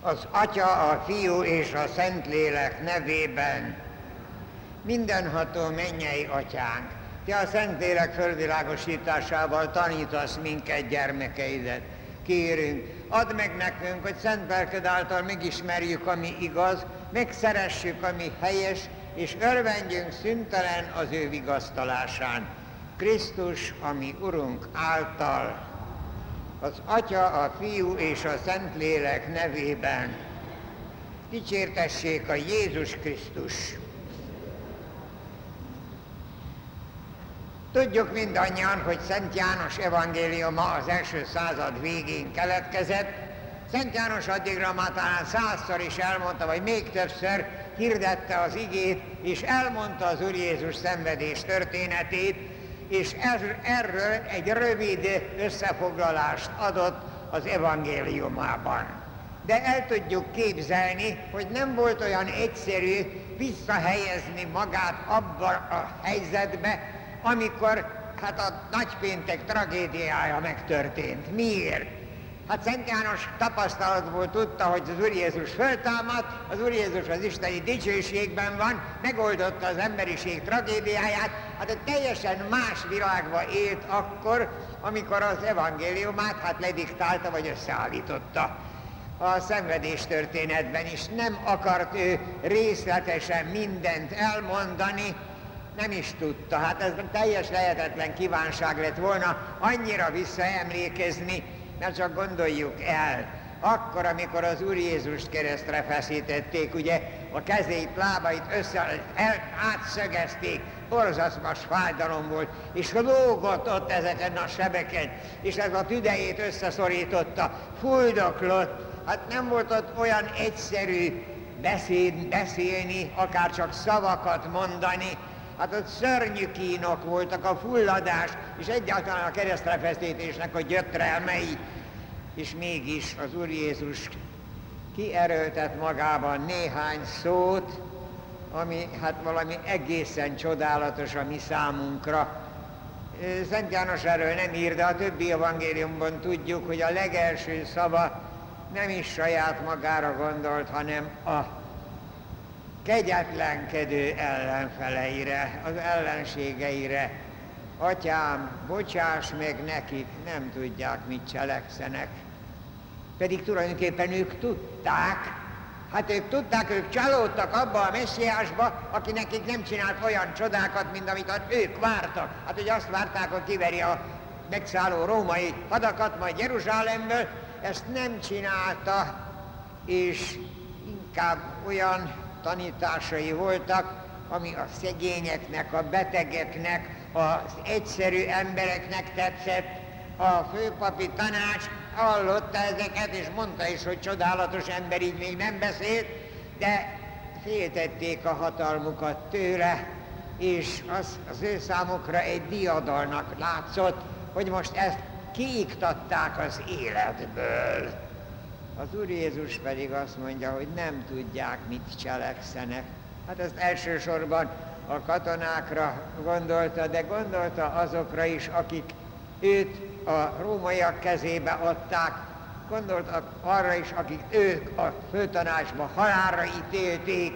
Az Atya, a Fiú és a Szentlélek nevében mindenható mennyei Atyánk, Te a Szentlélek fölvilágosításával tanítasz minket gyermekeidet. Kérünk, add meg nekünk, hogy Szent Lelked által megismerjük, ami igaz, megszeressük, ami helyes, és örvendjünk szüntelen az ő vigasztalásán. Krisztus, ami Urunk által, az Atya, a Fiú és a Szentlélek nevében dicsértessék a Jézus Krisztus. Tudjuk mindannyian, hogy Szent János evangéliuma az első század végén keletkezett. Szent János addigra már talán százszor is elmondta, vagy még többször hirdette az igét, és elmondta az Úr Jézus szenvedés történetét, és erről egy rövid összefoglalást adott az evangéliumában. De el tudjuk képzelni, hogy nem volt olyan egyszerű visszahelyezni magát abban a helyzetbe, amikor hát a nagypéntek tragédiája megtörtént. Miért? Hát Szent János tapasztalatból tudta, hogy az Úr Jézus föltámad, az Úr Jézus az isteni dicsőségben van, megoldotta az emberiség tragédiáját, hát egy teljesen más világba élt akkor, amikor az evangéliumát hát lediktálta vagy összeállította. A szenvedés történetben is nem akart ő részletesen mindent elmondani, nem is tudta. Hát ez teljes lehetetlen kívánság lett volna annyira visszaemlékezni, mert csak gondoljuk el, akkor, amikor az Úr Jézust keresztre feszítették, ugye a kezét, lábait össze, el, átszögezték, borzaszmas fájdalom volt, és lógott ott ezeken a sebeken, és ez a tüdejét összeszorította, fuldoklott, hát nem volt ott olyan egyszerű beszélni, akár csak szavakat mondani, hát ott szörnyű kínok voltak, a fulladás, és egyáltalán a keresztrefesztítésnek a gyötrelmei, és mégis az Úr Jézus kierőltet magában néhány szót, ami hát valami egészen csodálatos a mi számunkra. Szent János erről nem ír, de a többi evangéliumban tudjuk, hogy a legelső szava nem is saját magára gondolt, hanem a kegyetlenkedő ellenfeleire, az ellenségeire. Atyám, bocsáss meg nekik, nem tudják, mit cselekszenek. Pedig tulajdonképpen ők tudták, hát ők tudták, ők csalódtak abba a messiásba, aki nekik nem csinált olyan csodákat, mint amit ők vártak. Hát, hogy azt várták, hogy kiveri a megszálló római hadakat majd Jeruzsálemből, ezt nem csinálta, és inkább olyan tanításai voltak, ami a szegényeknek, a betegeknek, az egyszerű embereknek tetszett. A főpapi tanács hallotta ezeket, és mondta is, hogy csodálatos ember így még nem beszélt, de féltették a hatalmukat tőle, és az, az ő számukra egy diadalnak látszott, hogy most ezt kiiktatták az életből. Az Úr Jézus pedig azt mondja, hogy nem tudják, mit cselekszenek. Hát ezt elsősorban a katonákra gondolta, de gondolta azokra is, akik őt a rómaiak kezébe adták, gondoltak arra is, akik ők a főtanácsba halálra ítélték.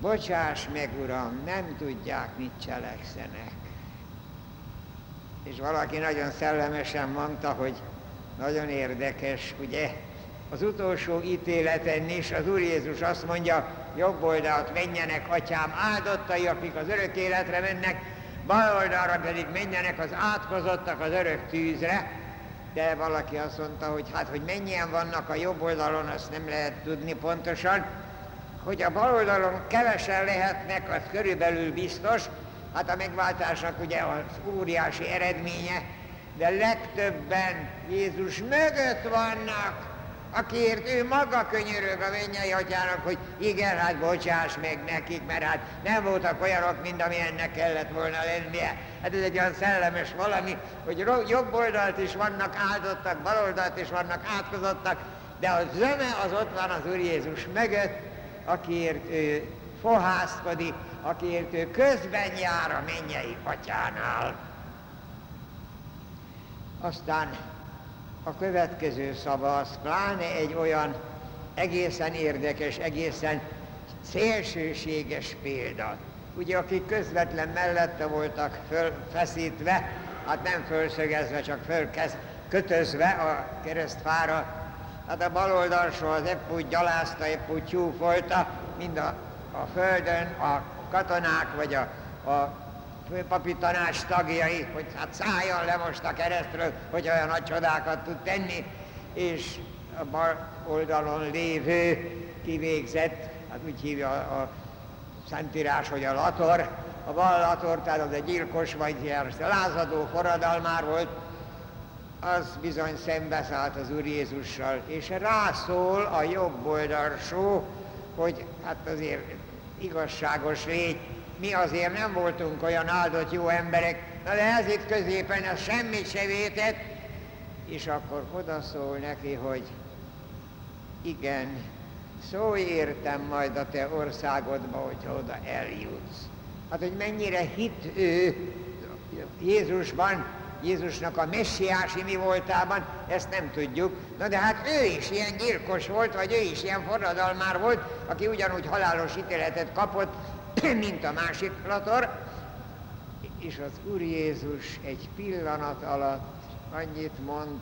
Bocsáss meg, Uram, nem tudják, mit cselekszenek. És valaki nagyon szellemesen mondta, hogy nagyon érdekes, ugye, az utolsó ítéleten is az Úr Jézus azt mondja, jobb oldalt menjenek, atyám áldottai, akik az örök életre mennek, bal oldalra pedig menjenek az átkozottak az örök tűzre, de valaki azt mondta, hogy hát, hogy mennyien vannak a jobb oldalon, azt nem lehet tudni pontosan, hogy a bal oldalon kevesen lehetnek, az körülbelül biztos, hát a megváltásnak ugye az óriási eredménye, de legtöbben Jézus mögött vannak, akiért ő maga könyörög a mennyei atyának, hogy igen, hát bocsáss meg nekik, mert hát nem voltak olyanok, mint ennek kellett volna lennie. Hát ez egy olyan szellemes valami, hogy jobb oldalt is vannak áldottak, bal oldalt is vannak átkozottak, de a zöme az ott van az Úr Jézus mögött, akiért ő fohászkodik, akiért ő közben jár a mennyei atyánál. Aztán a következő szava az pláne egy olyan egészen érdekes, egészen szélsőséges példa. Ugye, akik közvetlen mellette voltak fölfeszítve, hát nem fölszögezve, csak fölkez, kötözve a keresztfára, hát a bal oldalsó az épp úgy gyalázta, épp úgy csúfolta, mind a, a földön a katonák, vagy a, a főpapi tanács tagjai, hogy hát szálljon le most a keresztről, hogy olyan nagy csodákat tud tenni, és a bal oldalon lévő kivégzett, hát úgy hívja a, a Szentírás, hogy a lator, a bal lator, tehát az egy gyilkos vagy ilyen lázadó forradalmár volt, az bizony szembeszállt az Úr Jézussal, és rászól a jobb oldalsó, hogy hát azért igazságos légy, mi azért nem voltunk olyan áldott jó emberek, na de ez itt középen ez semmit se vétett, és akkor odaszól neki, hogy igen, szólj értem majd a te országodba, hogyha oda eljutsz. Hát, hogy mennyire hit ő Jézusban, Jézusnak a messiási mi voltában, ezt nem tudjuk. Na de hát ő is ilyen gyilkos volt, vagy ő is ilyen forradalmár volt, aki ugyanúgy halálos ítéletet kapott, mint a másik Plator, és az Úr Jézus egy pillanat alatt annyit mond,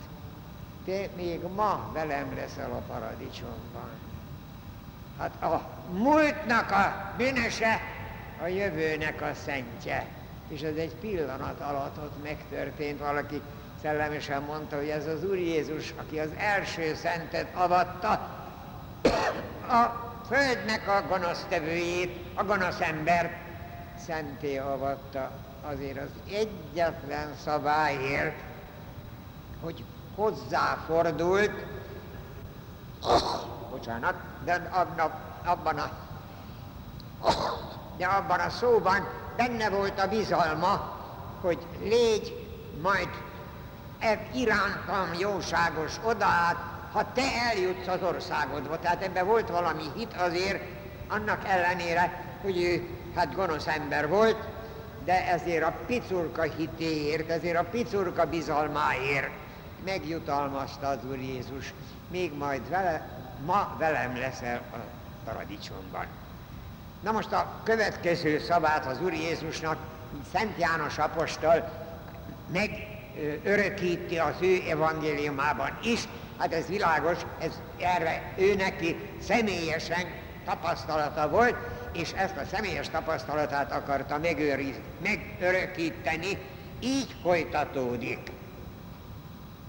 te még ma velem leszel a paradicsomban. Hát a múltnak a bűnöse, a jövőnek a szentje. És ez egy pillanat alatt ott megtörtént, valaki szellemesen mondta, hogy ez az Úr Jézus, aki az első szentet avatta, a földnek a gonosztevőjét, a gonosz embert szenté avatta azért az egyetlen szabályért, hogy hozzáfordult, bocsánat, de abban a, de abban a szóban benne volt a bizalma, hogy légy majd e irántam jóságos odaát, ha te eljutsz az országodba. Tehát ebben volt valami hit azért, annak ellenére, hogy ő hát gonosz ember volt, de ezért a picurka hitéért, ezért a picurka bizalmáért megjutalmazta az Úr Jézus, még majd vele, ma velem leszel a paradicsomban. Na most a következő szavát az Úr Jézusnak Szent János apostol megörökíti az ő evangéliumában is, hát ez világos, ez erre ő neki személyesen tapasztalata volt, és ezt a személyes tapasztalatát akarta megőriz, megörökíteni, így folytatódik.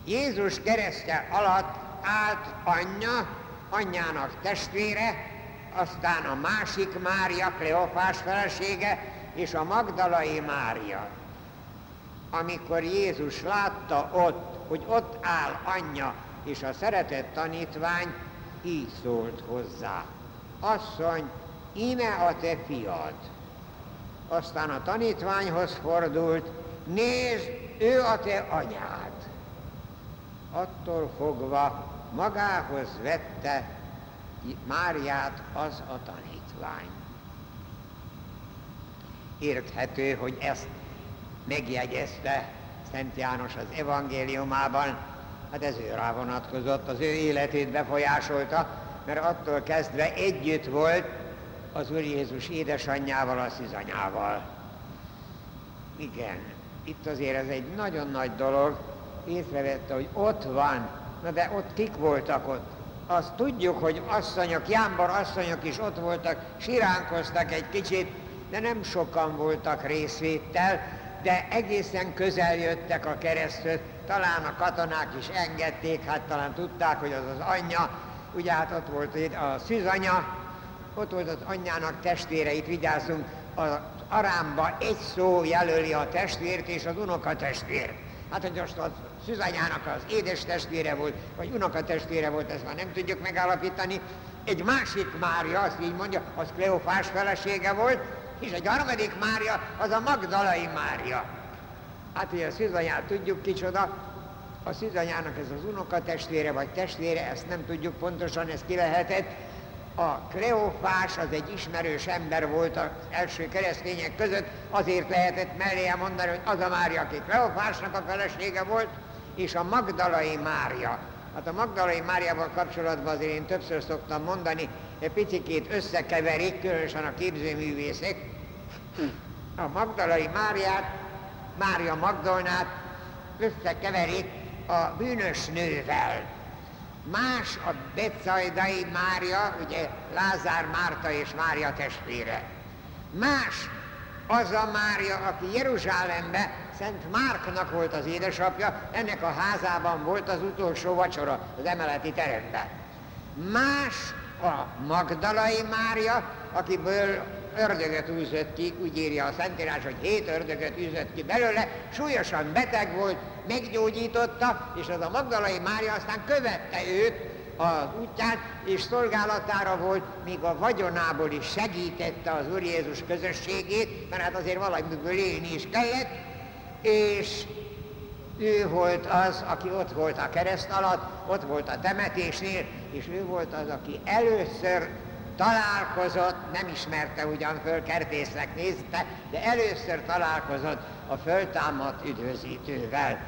Jézus keresztje alatt állt anyja, anyjának testvére, aztán a másik Mária, Kleofás felesége, és a Magdalai Mária. Amikor Jézus látta ott, hogy ott áll anyja és a szeretett tanítvány, így szólt hozzá. Asszony, íme a te fiad. Aztán a tanítványhoz fordult, nézd, ő a te anyád. Attól fogva magához vette Máriát az a tanítvány. Érthető, hogy ezt megjegyezte Szent János az evangéliumában, hát ez ő rá vonatkozott, az ő életét befolyásolta, mert attól kezdve együtt volt az Úr Jézus édesanyjával, a szizanyával. Igen, itt azért ez egy nagyon nagy dolog, észrevette, hogy ott van, na de ott kik voltak ott? Azt tudjuk, hogy asszonyok, jámbor asszonyok is ott voltak, siránkoztak egy kicsit, de nem sokan voltak részvétel, de egészen közel jöttek a kereszthöz, talán a katonák is engedték, hát talán tudták, hogy az az anyja, ugye hát ott volt a szűzanya, ott volt az anyjának testvére, itt vigyázzunk, az arámba egy szó jelöli a testvért és az unokatestvér. Hát, hogy most a szűzanyának az édes testvére volt, vagy unokatestvére volt, ezt már nem tudjuk megállapítani. Egy másik Mária, azt így mondja, az Kleofás felesége volt, és egy harmadik Mária, az a Magdalai Mária. Hát ugye a szűzanyát tudjuk kicsoda, a szűzanyának ez az unokatestvére vagy testvére, ezt nem tudjuk pontosan, ez ki lehetett. A Kleofás az egy ismerős ember volt az első keresztények között, azért lehetett melléje mondani, hogy az a Mária, aki Kleofásnak a felesége volt, és a Magdalai Mária, Hát a Magdalai Máriával kapcsolatban azért én többször szoktam mondani, egy picikét összekeverik, különösen a képzőművészek, a Magdalai Máriát, Mária Magdolnát összekeverik a bűnös nővel. Más a Betsaidai Mária, ugye Lázár Márta és Mária testvére. Más az a Mária, aki Jeruzsálembe Szent Márknak volt az édesapja, ennek a házában volt az utolsó vacsora az emeleti teremben. Más a Magdalai Mária, akiből ördögöt űzött ki, úgy írja a Szentírás, hogy hét ördögöt űzött ki belőle, súlyosan beteg volt, meggyógyította, és az a Magdalai Mária aztán követte őt az útján, és szolgálatára volt, míg a vagyonából is segítette az Úr Jézus közösségét, mert hát azért valamiből élni is kellett, és ő volt az, aki ott volt a kereszt alatt, ott volt a temetésnél, és ő volt az, aki először találkozott, nem ismerte ugyan föl, kertésznek nézte, de először találkozott a föltámadt üdvözítővel.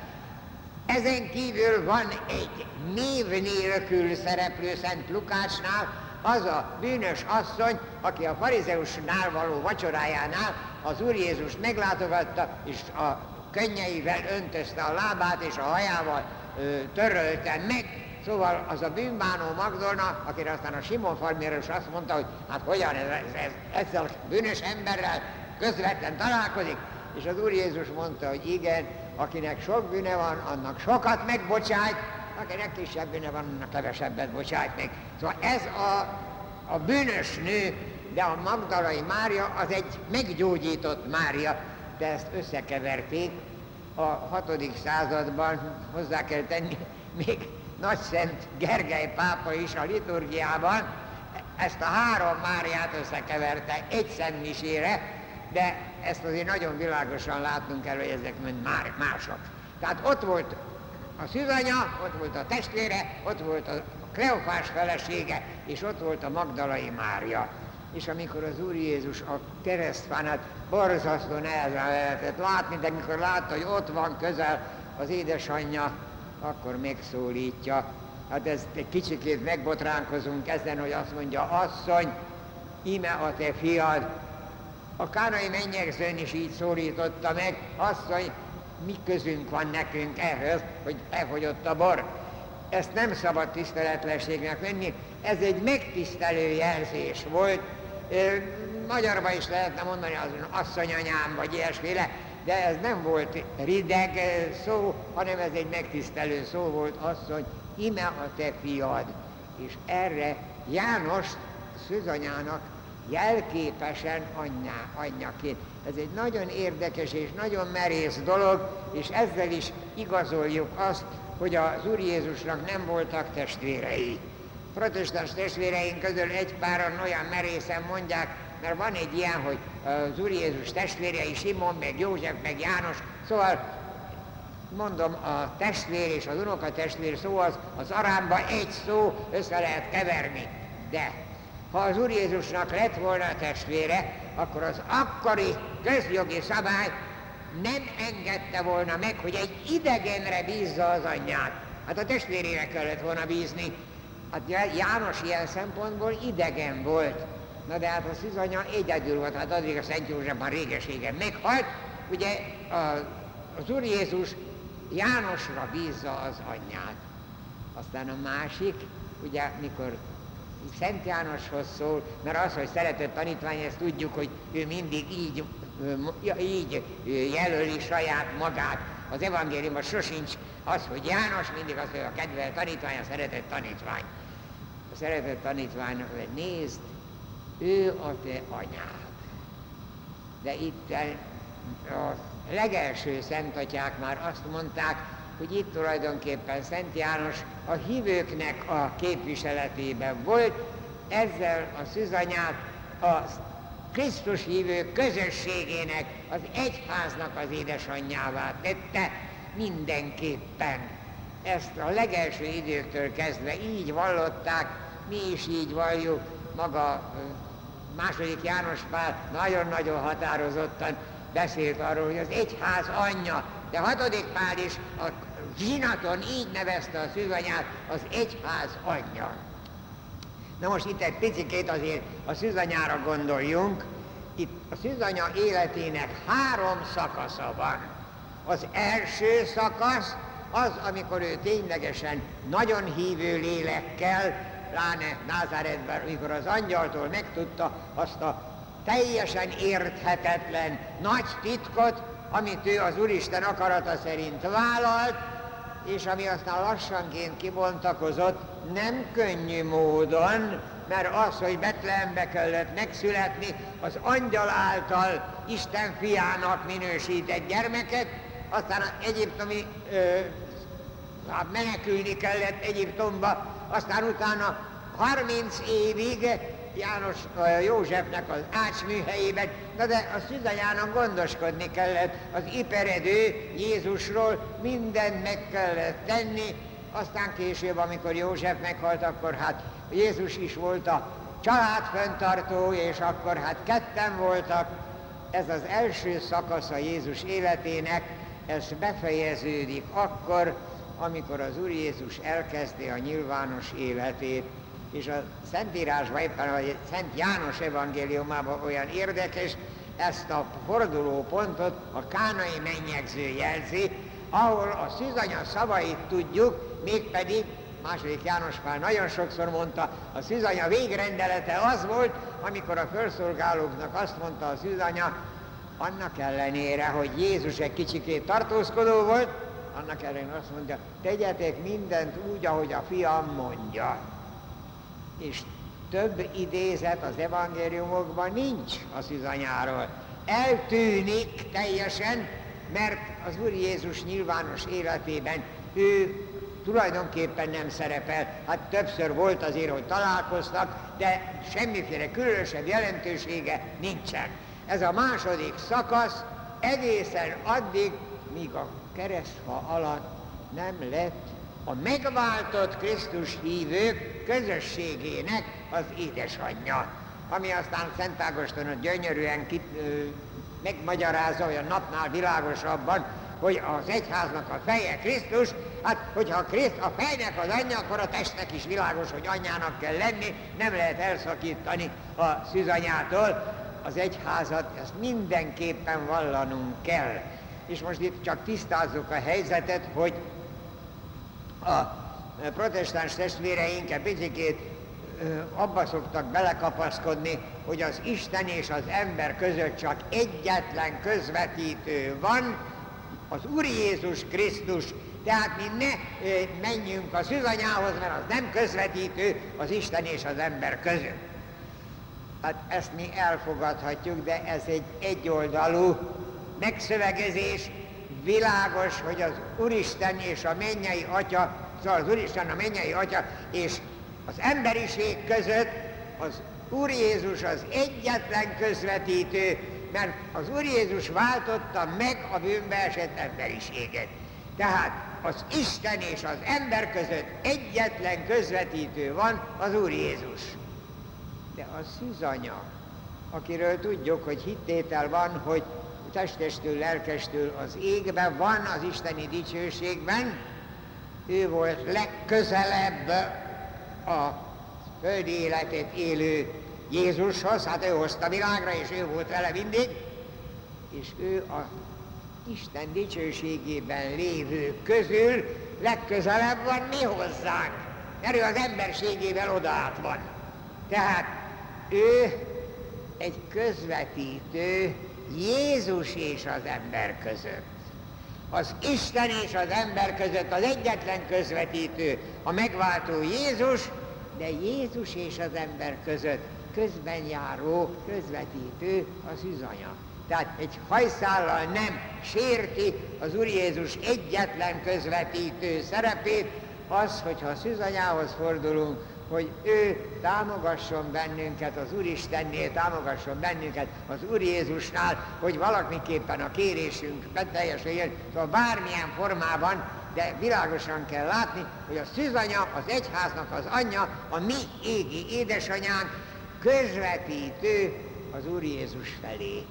Ezen kívül van egy név nélkül szereplő Szent Lukácsnál, az a bűnös asszony, aki a farizeusnál való vacsorájánál az Úr Jézus meglátogatta, és a könnyeivel öntözte a lábát, és a hajával ö, törölte meg, Szóval az a bűnbánó Magdolna, akire aztán a Simon Farméros azt mondta, hogy hát hogyan ez, ez, ez, ezzel a bűnös emberrel közvetlen találkozik, és az Úr Jézus mondta, hogy igen, akinek sok bűne van, annak sokat megbocsájt, akinek kisebb bűne van, annak kevesebbet bocsájt meg. Szóval ez a, a bűnös nő, de a Magdalai Mária az egy meggyógyított Mária, de ezt összekeverték a hatodik században, hozzá kell tenni, még nagy szent Gergely pápa is a liturgiában ezt a három Máriát összekeverte egy szentmisére, de ezt azért nagyon világosan látnunk kell, hogy ezek mind már mások. Tehát ott volt a szűzanya, ott volt a testvére, ott volt a Kleofás felesége, és ott volt a Magdalai Mária. És amikor az Úr Jézus a keresztfánát borzasztó nehezen lehetett látni, de mikor látta, hogy ott van közel az édesanyja, akkor megszólítja. Hát ez egy kicsikét megbotránkozunk ezen, hogy azt mondja, asszony, ime a te fiad. A kánai mennyegzőn is így szólította meg, asszony, mi közünk van nekünk ehhez, hogy elfogyott a bor. Ezt nem szabad tiszteletlenségnek venni, ez egy megtisztelő jelzés volt. Magyarban is lehetne mondani az asszonyanyám, vagy ilyesféle, de ez nem volt rideg szó, hanem ez egy megtisztelő szó volt, asszony, ime a te fiad. És erre János szűzanyának jelképesen anyja, anyjaként. Ez egy nagyon érdekes és nagyon merész dolog, és ezzel is igazoljuk azt, hogy az Úr Jézusnak nem voltak testvérei. Protestáns testvéreink közül egy páran olyan merészen mondják, mert van egy ilyen, hogy az Úr Jézus testvérei, Simon, meg József, meg János, szóval mondom, a testvér és az unoka testvér szó az, az arámba egy szó össze lehet keverni. De ha az Úr Jézusnak lett volna a testvére, akkor az akkori közjogi szabály nem engedte volna meg, hogy egy idegenre bízza az anyját. Hát a testvérére kellett volna bízni. Hát János ilyen szempontból idegen volt. Na de hát a szűzanya egyedül volt, hát addig a Szent József már régeségen meghalt. Ugye az Úr Jézus Jánosra bízza az anyját. Aztán a másik, ugye mikor Szent Jánoshoz szól, mert az, hogy szeretett tanítvány, ezt tudjuk, hogy ő mindig így, így jelöli saját magát. Az evangéliumban sosincs az, hogy János, mindig az, hogy a kedvelt tanítvány, a szeretett tanítvány. A szeretett tanítványnak, hogy nézd, ő a te anyád. De itt a legelső szentatyák már azt mondták, hogy itt tulajdonképpen Szent János a hívőknek a képviseletében volt, ezzel a szűzanyát a Krisztus hívő közösségének, az egyháznak az édesanyjává tette mindenképpen. Ezt a legelső időktől kezdve így vallották, mi is így valljuk, maga második János Pál nagyon-nagyon határozottan beszélt arról, hogy az egyház anyja, de hatodik Pál is a zsinaton így nevezte a szűzanyát az egyház anyja. Na most itt egy picit azért a szűzanyára gondoljunk. Itt a szűzanya életének három szakasza van. Az első szakasz az, amikor ő ténylegesen nagyon hívő lélekkel, pláne Názáretben, amikor az angyaltól megtudta azt a teljesen érthetetlen nagy titkot, amit ő az Úristen akarata szerint vállalt, és ami aztán lassanként kibontakozott, nem könnyű módon, mert az, hogy Betlehembe kellett megszületni, az angyal által Isten fiának minősített gyermeket, aztán az egyiptomi, ö, hát menekülni kellett Egyiptomba, aztán utána 30 évig János Józsefnek az ácsműhelyében, na de a szüzanyának gondoskodni kellett. Az iperedő Jézusról, mindent meg kellett tenni, aztán később, amikor József meghalt, akkor hát Jézus is volt a családföntartó, és akkor hát ketten voltak. Ez az első szakasza Jézus életének, ez befejeződik akkor, amikor az Úr Jézus elkezdi a nyilvános életét és a Szentírásban éppen a Szent János evangéliumában olyan érdekes, ezt a fordulópontot a kánai mennyegző jelzi, ahol a szűzanya szavait tudjuk, mégpedig második János már nagyon sokszor mondta, a szűzanya végrendelete az volt, amikor a felszolgálóknak azt mondta a szűzanya, annak ellenére, hogy Jézus egy kicsikét tartózkodó volt, annak ellenére azt mondja, tegyetek mindent úgy, ahogy a fiam mondja és több idézet az evangéliumokban nincs a szűzanyáról. Eltűnik teljesen, mert az Úr Jézus nyilvános életében ő tulajdonképpen nem szerepel. Hát többször volt azért, hogy találkoztak, de semmiféle különösebb jelentősége nincsen. Ez a második szakasz egészen addig, míg a keresztfa alatt nem lett a megváltott Krisztus hívők közösségének az édesanyja, ami aztán Szent Ágoston gyönyörűen kit, ö, megmagyarázza olyan napnál világosabban, hogy az egyháznak a feje Krisztus, hát hogyha Kriszt a fejnek az anyja, akkor a testnek is világos, hogy anyjának kell lenni, nem lehet elszakítani a szűzanyától. Az egyházat ezt mindenképpen vallanunk kell. És most itt csak tisztázzuk a helyzetet, hogy a protestáns testvéreink egy picit abba szoktak belekapaszkodni, hogy az Isten és az ember között csak egyetlen közvetítő van, az Úr Jézus Krisztus, tehát mi ne menjünk a szűzanyához, mert az nem közvetítő az Isten és az ember között. Hát ezt mi elfogadhatjuk, de ez egy egyoldalú megszövegezés, világos, hogy az Úristen és a mennyei Atya, szóval az Úristen a mennyei Atya és az emberiség között az Úr Jézus az egyetlen közvetítő, mert az Úr Jézus váltotta meg a bűnbe esett emberiséget. Tehát az Isten és az ember között egyetlen közvetítő van, az Úr Jézus. De a szűzanya, akiről tudjuk, hogy hittétel van, hogy testestől, lelkestől az égben, van az isteni dicsőségben, ő volt legközelebb a földi életét élő Jézushoz, hát ő hozta világra, és ő volt vele mindig, és ő a Isten dicsőségében lévő közül legközelebb van mi hozzánk, mert ő az emberségével odaát van. Tehát ő egy közvetítő Jézus és az ember között. Az Isten és az ember között az egyetlen közvetítő, a megváltó Jézus, de Jézus és az ember között közben járó közvetítő az üzanya. Tehát egy hajszállal nem sérti az Úr Jézus egyetlen közvetítő szerepét, az, hogyha a szűzanyához fordulunk, hogy ő támogasson bennünket az Úristennél, támogasson bennünket az Úr Jézusnál, hogy valamiképpen a kérésünk beteljesüljön, szóval bármilyen formában, de világosan kell látni, hogy a szűzanya, az egyháznak az anyja, a mi égi édesanyánk közvetítő az Úr Jézus felé.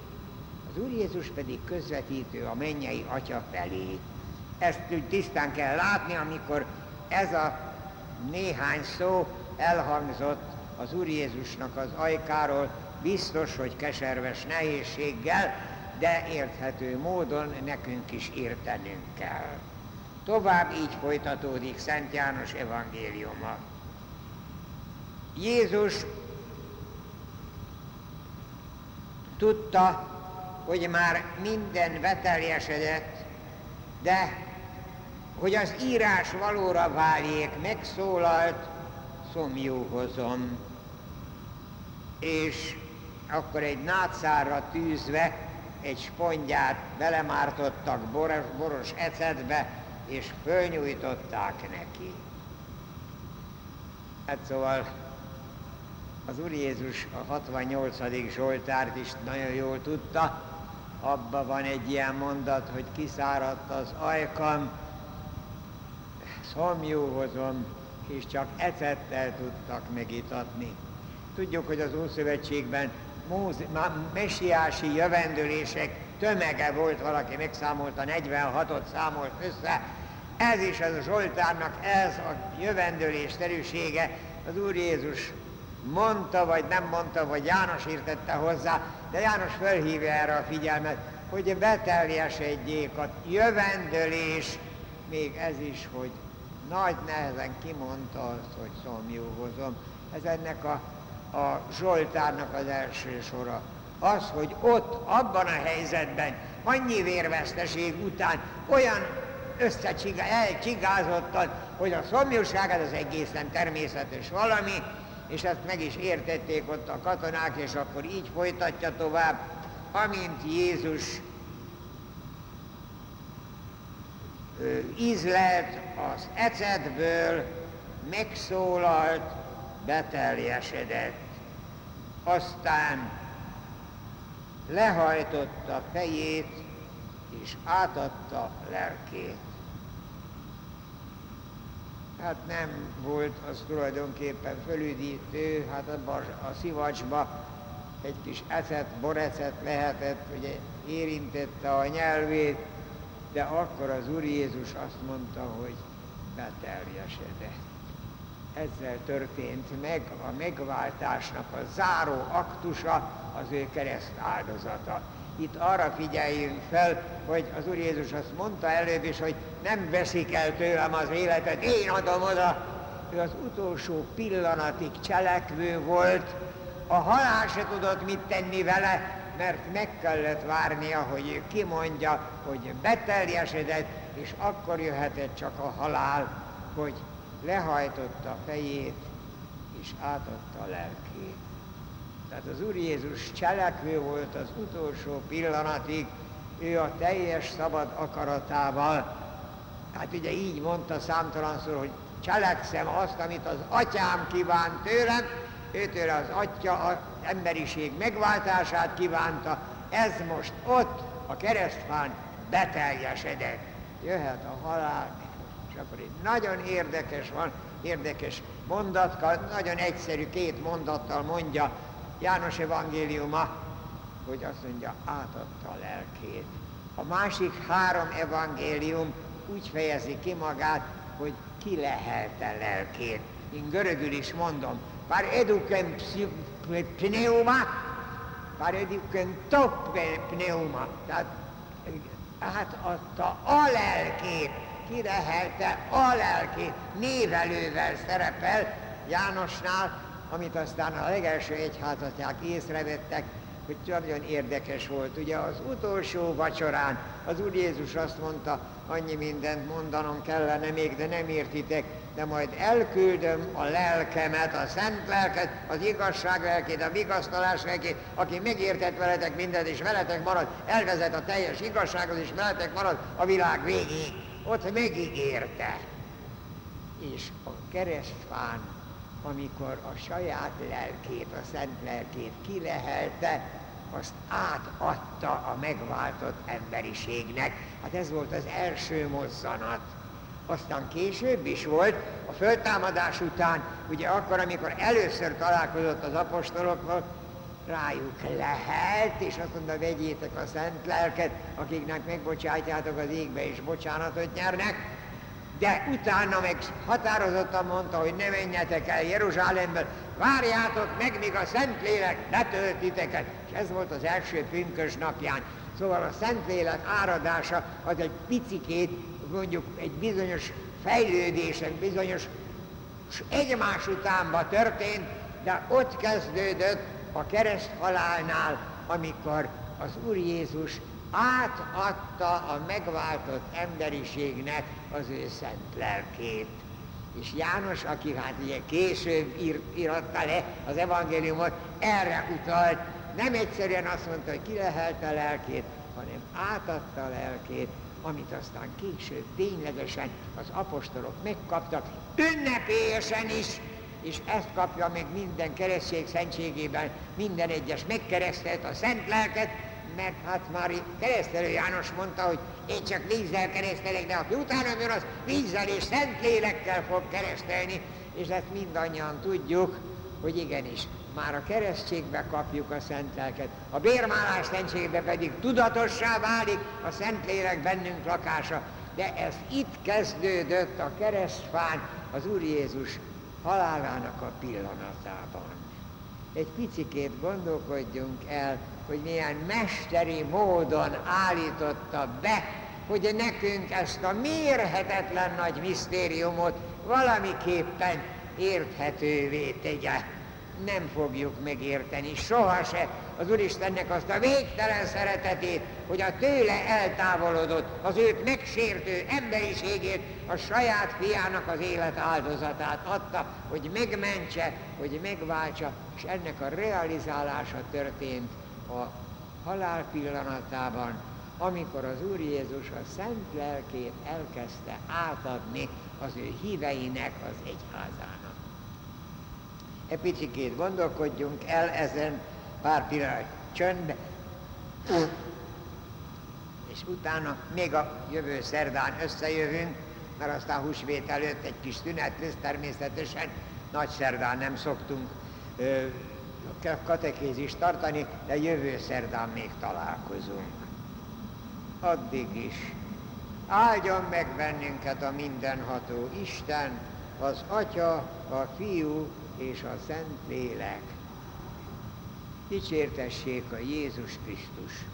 Az Úr Jézus pedig közvetítő a mennyei Atya felé. Ezt tisztán kell látni, amikor ez a néhány szó elhangzott az Úr Jézusnak az ajkáról, biztos, hogy keserves nehézséggel, de érthető módon nekünk is értenünk kell. Tovább így folytatódik Szent János evangéliuma. Jézus tudta, hogy már minden beteljesedett, de hogy az írás valóra váljék, megszólalt, szomjúhozom. És akkor egy nátszárra tűzve egy spongyát belemártottak boros, boros ecetbe, és fölnyújtották neki. Hát szóval az Úr Jézus a 68. Zsoltárt is nagyon jól tudta, abban van egy ilyen mondat, hogy kiszáradt az ajkam, szomjúhozom, és csak ecettel tudtak megitatni. Tudjuk, hogy az Ószövetségben messiási jövendőlések tömege volt, valaki megszámolta, 46-ot számolt össze. Ez is az a Zsoltárnak, ez a jövendőlés terűsége. Az Úr Jézus mondta, vagy nem mondta, vagy János írtette hozzá, de János fölhívja erre a figyelmet, hogy beteljesedjék a jövendőlés, még ez is, hogy nagy nehezen kimondta azt, hogy szomjúhozom. Ez ennek a, a Zsoltárnak az első sora. Az, hogy ott, abban a helyzetben, annyi vérveszteség után olyan elcsigázottan, hogy a szomjúság az egészen természetes valami, és ezt meg is értették ott a katonák, és akkor így folytatja tovább, amint Jézus ízlelt az ecetből, megszólalt, beteljesedett. Aztán lehajtotta fejét, és átadta lelkét. Hát nem volt az tulajdonképpen fölüdítő, hát abban a szivacsba egy kis ecet, borecet lehetett, ugye érintette a nyelvét, de akkor az Úr Jézus azt mondta, hogy beteljesedett. Ezzel történt meg a megváltásnak a záró aktusa, az ő kereszt áldozata. Itt arra figyeljünk fel, hogy az Úr Jézus azt mondta előbb is, hogy nem veszik el tőlem az életet, én adom oda. Ő az utolsó pillanatig cselekvő volt, a halál se tudott mit tenni vele, mert meg kellett várnia, hogy ő kimondja, hogy beteljesedett, és akkor jöhetett csak a halál, hogy lehajtotta a fejét, és átadta a lelkét. Tehát az Úr Jézus cselekvő volt az utolsó pillanatig, ő a teljes szabad akaratával. Hát ugye így mondta számtalanszor, hogy cselekszem azt, amit az atyám kíván tőlem, őtől az atya emberiség megváltását kívánta, ez most ott a keresztfán beteljesedett. Jöhet a halál, és akkor egy nagyon érdekes van, érdekes mondatka, nagyon egyszerű két mondattal mondja János evangéliuma, hogy azt mondja, átadta a lelkét. A másik három evangélium úgy fejezi ki magát, hogy ki lehelte lelkét. Én görögül is mondom, Par educem pneuma, par educem top pneuma. Tehát átadta a lelkét, kirehelte a lelkét, névelővel szerepel Jánosnál, amit aztán a legelső egyházatják észrevettek, hogy nagyon érdekes volt. Ugye az utolsó vacsorán az Úr Jézus azt mondta, annyi mindent mondanom kellene még, de nem értitek, de majd elküldöm a lelkemet, a szent lelket, az igazság lelkét, a vigasztalás lelkét, aki megértett veletek mindent, és veletek marad, elvezet a teljes igazsághoz, és veletek marad a világ végéig. Ott megígérte. És a keresztfán, amikor a saját lelkét, a szent lelkét kilehelte, azt átadta a megváltott emberiségnek. Hát ez volt az első mozzanat. Aztán később is volt, a föltámadás után, ugye akkor, amikor először találkozott az apostolokkal, rájuk lehelt, és azt mondta, vegyétek a szent lelket, akiknek megbocsátjátok az égbe, és bocsánatot nyernek. De utána meg határozottan mondta, hogy ne menjetek el Jeruzsálembe, várjátok meg, míg a Szentlélek letölt titeket. És ez volt az első pünkös napján. Szóval a Szentlélek áradása az egy picikét, mondjuk egy bizonyos fejlődésen, bizonyos egymás utánba történt, de ott kezdődött a kereszt halálnál, amikor az Úr Jézus átadta a megváltott emberiségnek az ő szent lelkét. És János, aki hát ugye később ír, íratta le az evangéliumot, erre utalt, nem egyszerűen azt mondta, hogy kilehelte a lelkét, hanem átadta a lelkét, amit aztán később ténylegesen az apostolok megkaptak, ünnepélyesen is, és ezt kapja meg minden keresztség szentségében, minden egyes megkeresztelt a szent lelket, mert hát már keresztelő János mondta, hogy én csak vízzel keresztelek, de aki utána jön, az vízzel és szent lélekkel fog keresztelni, és ezt mindannyian tudjuk, hogy igenis, már a keresztségbe kapjuk a szent lelket. A bérmálás szentségbe pedig tudatossá válik a szent lélek bennünk lakása. De ez itt kezdődött a keresztfán az Úr Jézus halálának a pillanatában. Egy picikét gondolkodjunk el, hogy milyen mesteri módon állította be, hogy nekünk ezt a mérhetetlen nagy misztériumot valamiképpen érthetővé tegye nem fogjuk megérteni sohasem az Úristennek azt a végtelen szeretetét, hogy a tőle eltávolodott, az őt megsértő emberiségét, a saját fiának az élet áldozatát adta, hogy megmentse, hogy megváltsa, és ennek a realizálása történt a halál pillanatában, amikor az Úr Jézus a szent lelkét elkezdte átadni az ő híveinek az egyházának. Egy picit gondolkodjunk el ezen pár pillanat csöndbe, és utána még a jövő szerdán összejövünk, mert aztán húsvét előtt egy kis szünet lesz természetesen, nagy szerdán nem szoktunk ö, katekézist tartani, de jövő szerdán még találkozunk. Addig is áldjon meg bennünket a mindenható Isten, az Atya, a Fiú és a Szent Lélek. Dicsértessék a Jézus Krisztus.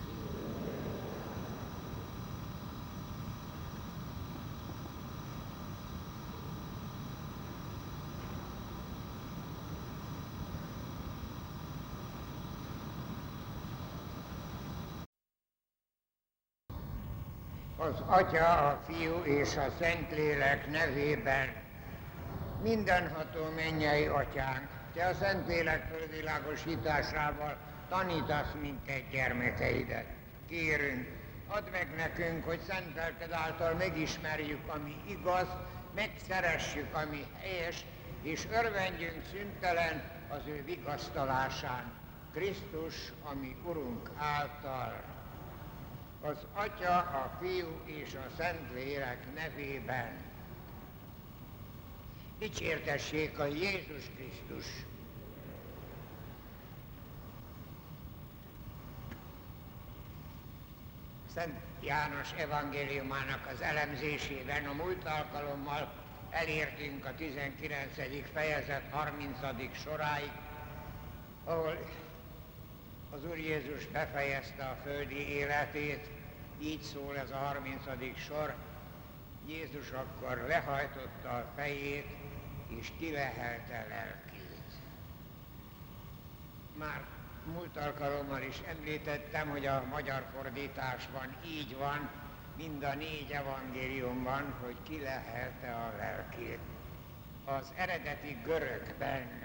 Az Atya, a Fiú és a Szentlélek nevében mindenható mennyei atyánk, te a Szentlélek fölvilágosításával tanítasz minket gyermekeidet. Kérünk, add meg nekünk, hogy szent lelked által megismerjük, ami igaz, megszeressük, ami helyes, és örvendjünk szüntelen az ő vigasztalásán. Krisztus, ami Urunk által, az Atya, a Fiú és a Szentlélek nevében dicsértessék a Jézus Krisztus. Szent János evangéliumának az elemzésében a múlt alkalommal elértünk a 19. fejezet 30. soráig, ahol az Úr Jézus befejezte a földi életét, így szól ez a 30. sor, Jézus akkor lehajtotta a fejét, és kilehelte lelkét. Már múlt alkalommal is említettem, hogy a magyar fordításban így van, mind a négy evangéliumban, hogy kilehelte a lelkét. Az eredeti görögben,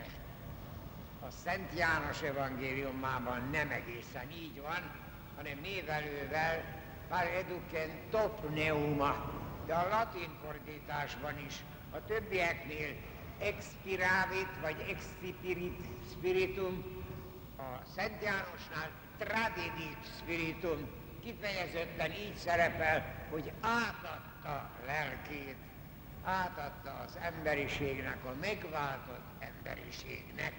a Szent János evangéliumában nem egészen így van, hanem névelővel pár eduken top neuma, de a latin fordításban is a többieknél expiravit vagy excipirit spiritum, a Szent Jánosnál tradidit spiritum, kifejezetten így szerepel, hogy átadta lelkét, átadta az emberiségnek, a megváltott emberiségnek.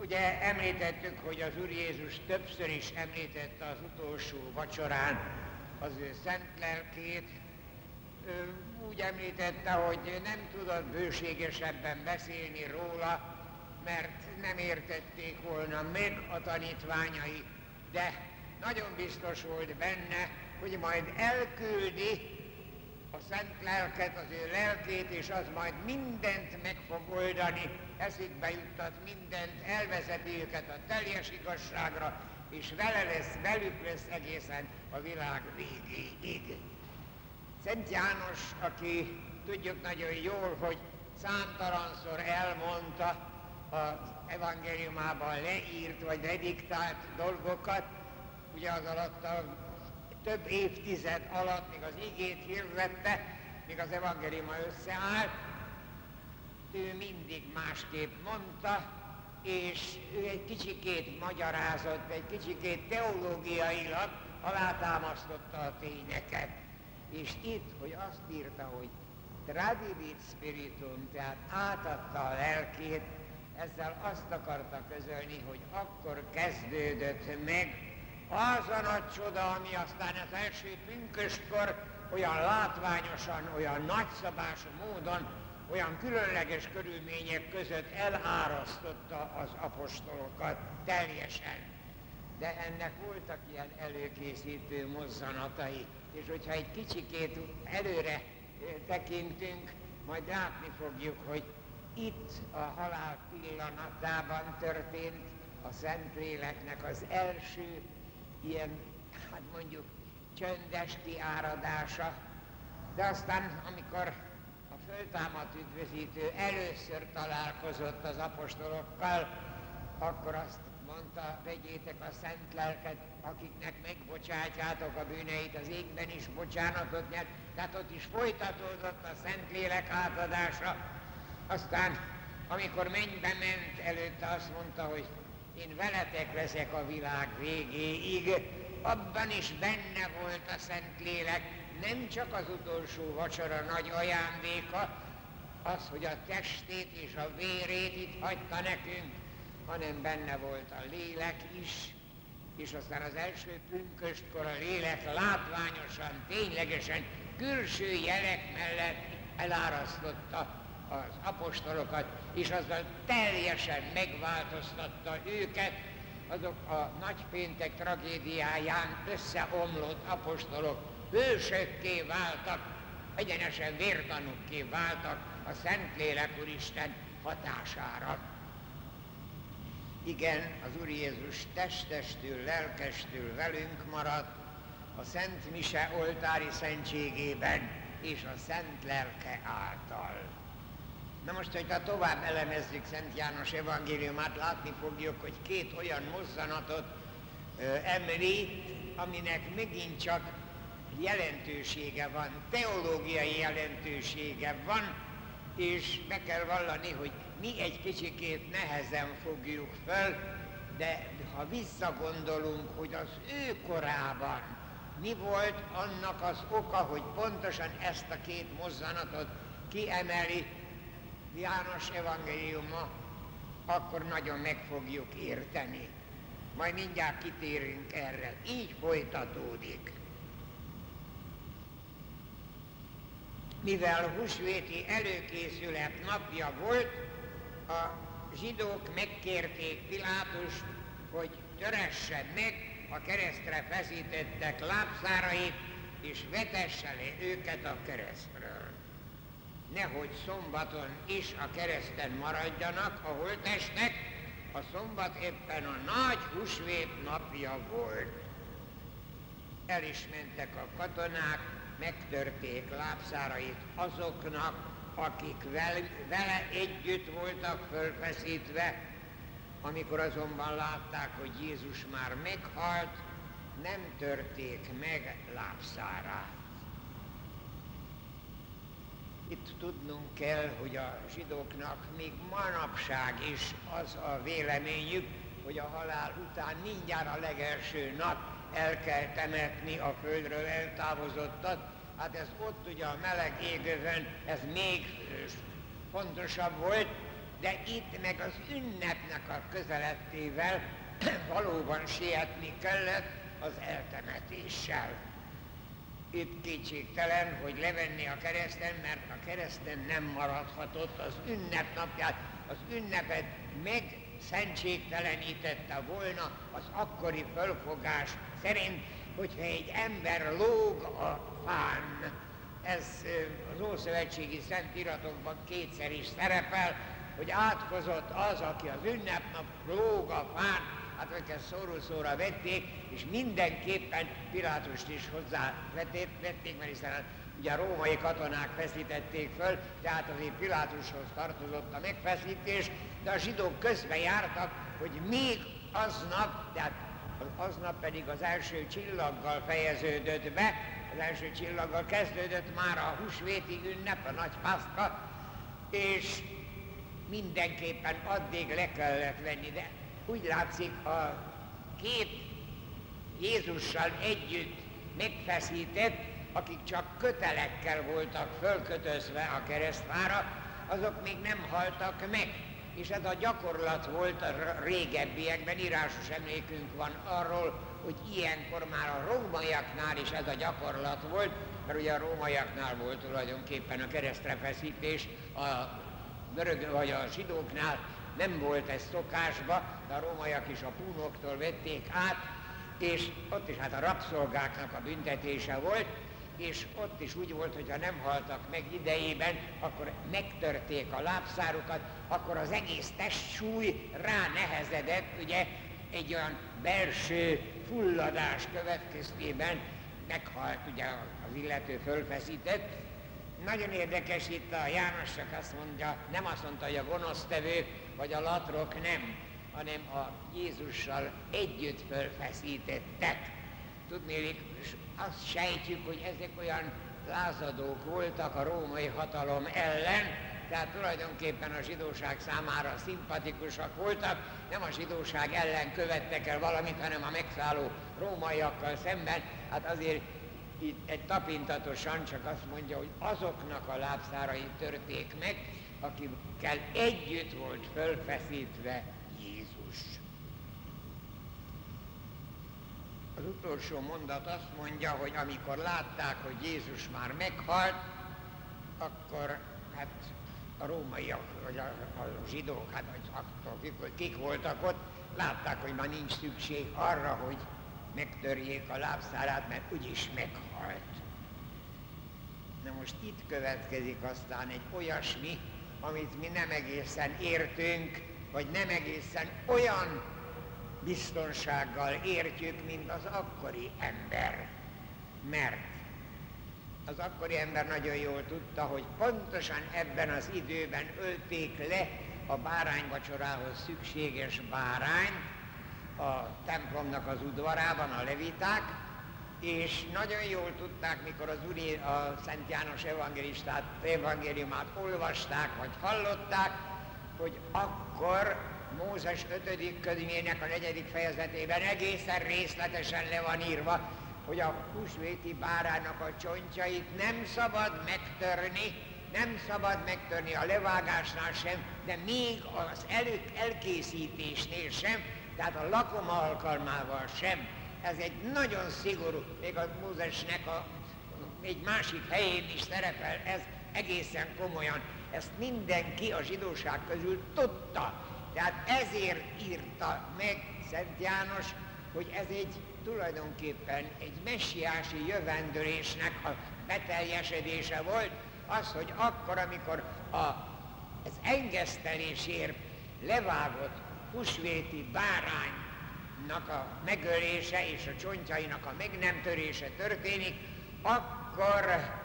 Ugye említettük, hogy az Úr Jézus többször is említette az utolsó vacsorán az ő szent lelkét, úgy említette, hogy nem tudott bőségesebben beszélni róla, mert nem értették volna meg a tanítványai, de nagyon biztos volt benne, hogy majd elküldi a szent lelket, az ő lelkét, és az majd mindent meg fog oldani, eszükbe juttat mindent, elvezeti őket a teljes igazságra, és vele lesz, velük lesz egészen a világ végéig. Szent János, aki tudjuk nagyon jól, hogy számtalanszor elmondta az evangéliumában leírt vagy lediktált dolgokat, ugye az alatt a több évtized alatt, még az igét hirdette, míg az evangéliuma összeállt, ő mindig másképp mondta, és ő egy kicsikét magyarázott, egy kicsikét teológiailag alátámasztotta a tényeket. És itt, hogy azt írta, hogy tradivit spiritum, tehát átadta a lelkét, ezzel azt akarta közölni, hogy akkor kezdődött meg az a nagy csoda, ami aztán az első pünköstkor olyan látványosan, olyan nagyszabású módon, olyan különleges körülmények között elárasztotta az apostolokat teljesen. De ennek voltak ilyen előkészítő mozzanatai, és hogyha egy kicsikét előre tekintünk, majd látni fogjuk, hogy itt a halál pillanatában történt a Szentléleknek az első ilyen, hát mondjuk csöndes kiáradása, de aztán, amikor a föltámadt üdvözítő először találkozott az apostolokkal, akkor azt mondta, vegyétek a szent lelket, akiknek megbocsátjátok a bűneit, az égben is bocsánatot nyert, tehát ott is folytatódott a szent lélek átadása. Aztán, amikor mennybe ment, előtte azt mondta, hogy én veletek leszek a világ végéig, abban is benne volt a Szentlélek, nem csak az utolsó vacsora nagy ajándéka, az, hogy a testét és a vérét itt hagyta nekünk, hanem benne volt a lélek is, és aztán az első pünköstkor a lélek látványosan, ténylegesen külső jelek mellett elárasztotta az apostolokat, és azzal teljesen megváltoztatta őket, azok a nagypéntek tragédiáján összeomlott apostolok hősökké váltak, egyenesen vértanukké váltak a Szentlélek Úristen hatására. Igen, az Úr Jézus testestül, lelkestül velünk maradt, a Szent Mise oltári szentségében és a Szent Lelke által. Na most, hogyha tovább elemezzük Szent János evangéliumát, látni fogjuk, hogy két olyan mozzanatot ö, említ, aminek megint csak jelentősége van, teológiai jelentősége van, és be kell vallani, hogy mi egy kicsikét nehezen fogjuk föl, de ha visszagondolunk, hogy az ő korában mi volt annak az oka, hogy pontosan ezt a két mozzanatot kiemeli, János evangéliuma, akkor nagyon meg fogjuk érteni. Majd mindjárt kitérünk erre. Így folytatódik. Mivel húsvéti előkészület napja volt, a zsidók megkérték Pilátust, hogy töresse meg a keresztre feszítettek lábszárait, és vetesse le őket a keresztről nehogy szombaton is a kereszten maradjanak a holtestek, a szombat éppen a nagy húsvét napja volt. El is mentek a katonák, megtörték lábszárait azoknak, akik vele együtt voltak fölfeszítve, amikor azonban látták, hogy Jézus már meghalt, nem törték meg lábszárát. Itt tudnunk kell, hogy a zsidóknak még manapság is az a véleményük, hogy a halál után mindjárt a legelső nap el kell temetni a földről eltávozottat. Hát ez ott ugye a meleg égőben, ez még fontosabb volt, de itt meg az ünnepnek a közelettével valóban sietni kellett az eltemetéssel. Itt kétségtelen, hogy levenni a kereszten, mert a kereszten nem maradhatott az ünnepnapját, az ünnepet meg szentségtelenítette volna az akkori fölfogás szerint, hogyha egy ember lóg a fán, ez az Ószövetségi Szentíratokban kétszer is szerepel, hogy átkozott az, aki az ünnepnap lóg a fán, hát őket szóró-szóra vették, és mindenképpen Pilátust is hozzá vették, mert hiszen ugye a római katonák feszítették föl, tehát azért Pilátushoz tartozott a megfeszítés, de a zsidók közben jártak, hogy még aznap, tehát aznap pedig az első csillaggal fejeződött be, az első csillaggal kezdődött már a húsvéti ünnep, a nagy pászka, és mindenképpen addig le kellett venni, de úgy látszik a két Jézussal együtt megfeszített, akik csak kötelekkel voltak fölkötözve a keresztfára, azok még nem haltak meg. És ez a gyakorlat volt a régebbiekben, írásos emlékünk van arról, hogy ilyenkor már a rómaiaknál is ez a gyakorlat volt, mert ugye a rómaiaknál volt tulajdonképpen a keresztrefeszítés, a görög vagy a zsidóknál nem volt ez szokásba, de a rómaiak is a púnoktól vették át, és ott is hát a rabszolgáknak a büntetése volt, és ott is úgy volt, hogy ha nem haltak meg idejében, akkor megtörték a lábszárukat, akkor az egész testsúly rá nehezedett, ugye egy olyan belső fulladás következtében meghalt ugye az illető fölfeszített. Nagyon érdekes itt a János csak azt mondja, nem azt mondta, hogy a gonosztevő vagy a latrok nem, hanem a Jézussal együtt fölfeszítettek. Tudnélik, azt sejtjük, hogy ezek olyan lázadók voltak a római hatalom ellen, tehát tulajdonképpen a zsidóság számára szimpatikusak voltak, nem a zsidóság ellen követtek el valamit, hanem a megszálló rómaiakkal szemben, hát azért itt egy tapintatosan csak azt mondja, hogy azoknak a lábszárai törték meg, akikkel együtt volt fölfeszítve Jézus. Az utolsó mondat azt mondja, hogy amikor látták, hogy Jézus már meghalt, akkor hát a rómaiak, vagy a, a zsidók, hát vagy attól, kik, kik voltak ott, látták, hogy már nincs szükség arra, hogy megtörjék a lábszárát, mert úgyis meghalt. Na most itt következik aztán egy olyasmi, amit mi nem egészen értünk, vagy nem egészen olyan biztonsággal értjük, mint az akkori ember. Mert az akkori ember nagyon jól tudta, hogy pontosan ebben az időben ölték le a bárányvacsorához szükséges bárány a templomnak az udvarában a leviták, és nagyon jól tudták, mikor az Uri a Szent János evangélistát, evangéliumát olvasták, vagy hallották, hogy akkor Mózes 5. könyvének a negyedik fejezetében egészen részletesen le van írva, hogy a húsvéti bárának a csontjait nem szabad megtörni, nem szabad megtörni a levágásnál sem, de még az elő, elkészítésnél sem, tehát a lakom alkalmával sem. Ez egy nagyon szigorú, még a Mózesnek a, egy másik helyén is szerepel, ez egészen komolyan. Ezt mindenki a zsidóság közül tudta. Tehát ezért írta meg Szent János, hogy ez egy tulajdonképpen egy messiási jövendőlésnek a beteljesedése volt, az, hogy akkor, amikor a, az engesztelésért levágott husvéti báránynak a megölése és a csontjainak a meg nem törése történik, akkor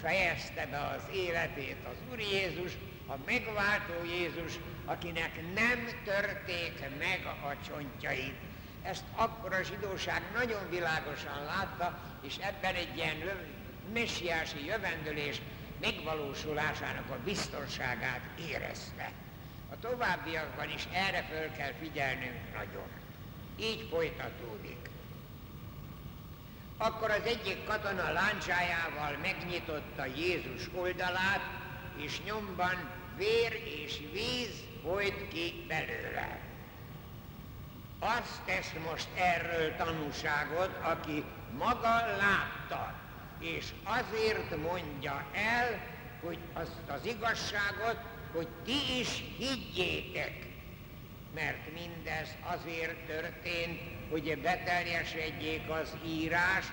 fejezte be az életét az Úr Jézus, a megváltó Jézus, akinek nem törték meg a csontjait. Ezt akkor a zsidóság nagyon világosan látta, és ebben egy ilyen messiási jövendőlés megvalósulásának a biztonságát érezte. A továbbiakban is erre föl kell figyelnünk nagyon. Így folytatódik. Akkor az egyik katona láncsájával megnyitotta Jézus oldalát, és nyomban vér és víz folyt ki belőle. Azt tesz most erről tanúságot, aki maga látta, és azért mondja el, hogy azt az igazságot, hogy ti is higgyétek. Mert mindez azért történt, hogy beteljesedjék az írás,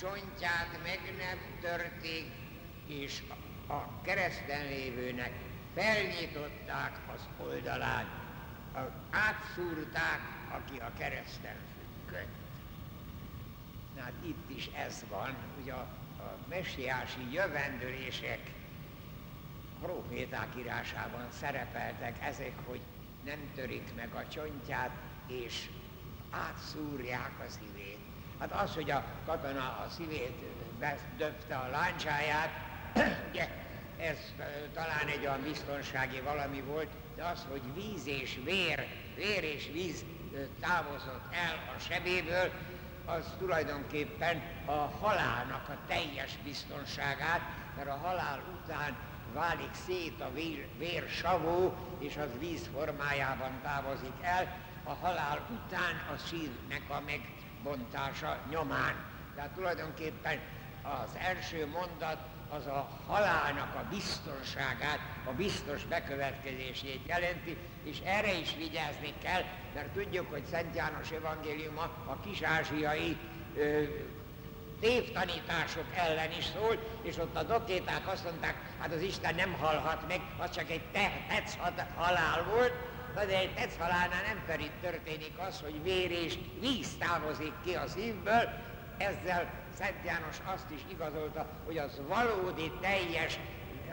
csontját meg nem törték, és a kereszten lévőnek felnyitották az oldalát, átszúrták, aki a kereszten függött. Na hát itt is ez van, hogy a, a messiási jövendőlések proféták írásában szerepeltek ezek, hogy nem törik meg a csontját, és átszúrják a szívét. Hát az, hogy a katona a szívét döpte a láncsáját, ugye, ez talán egy olyan biztonsági valami volt, de az, hogy víz és vér, vér és víz távozott el a sebéből, az tulajdonképpen a halálnak a teljes biztonságát, mert a halál után válik szét a vér, vérsavó, és az víz formájában távozik el, a halál után a szívnek a megbontása nyomán. Tehát tulajdonképpen az első mondat az a halálnak a biztonságát, a biztos bekövetkezését jelenti, és erre is vigyázni kell, mert tudjuk, hogy Szent János evangéliuma a kisázsiai tévtanítások ellen is szól, és ott a dokéták azt mondták, hát az Isten nem halhat meg, az csak egy tetsz halál volt, de egy tetsz halálnál nem történik az, hogy vér és víz távozik ki a szívből, ezzel Szent János azt is igazolta, hogy az valódi, teljes,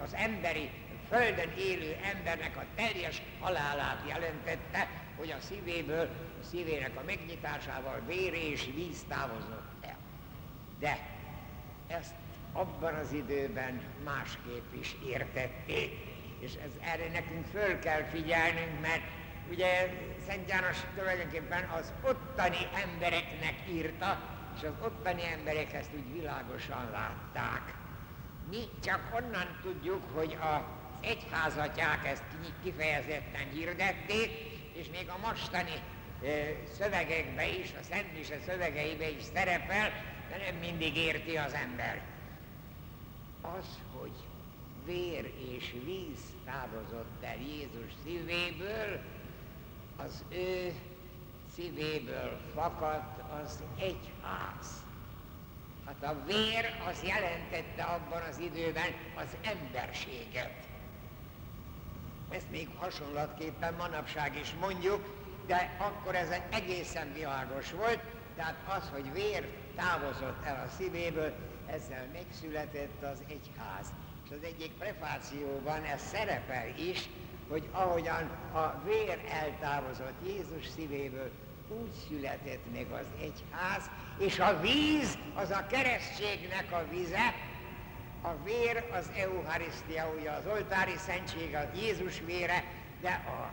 az emberi, földön élő embernek a teljes halálát jelentette, hogy a szívéből, a szívének a megnyitásával vér és víz távozott el. De ezt abban az időben másképp is értették, és ez, erre nekünk föl kell figyelnünk, mert ugye Szent János tulajdonképpen az ottani embereknek írta, és az ottani emberek ezt úgy világosan látták. Mi csak onnan tudjuk, hogy az egyházatják ezt kifejezetten hirdették, és még a mostani szövegekbe is, a Szent Mise szövegeibe is szerepel, de nem mindig érti az ember. Az, hogy vér és víz távozott el Jézus szívéből, az ő szívéből fakadt az egyház. Hát a vér az jelentette abban az időben az emberséget. Ezt még hasonlatképpen manapság is mondjuk, de akkor ez egészen világos volt, tehát az, hogy vér távozott el a szívéből, ezzel megszületett az egyház. És az egyik prefációban ez szerepel is, hogy ahogyan a vér eltávozott Jézus szívéből, úgy született meg az egyház, és a víz az a keresztségnek a vize, a vér az Eucharisztia, ugye az oltári szentség, az Jézus vére, de a,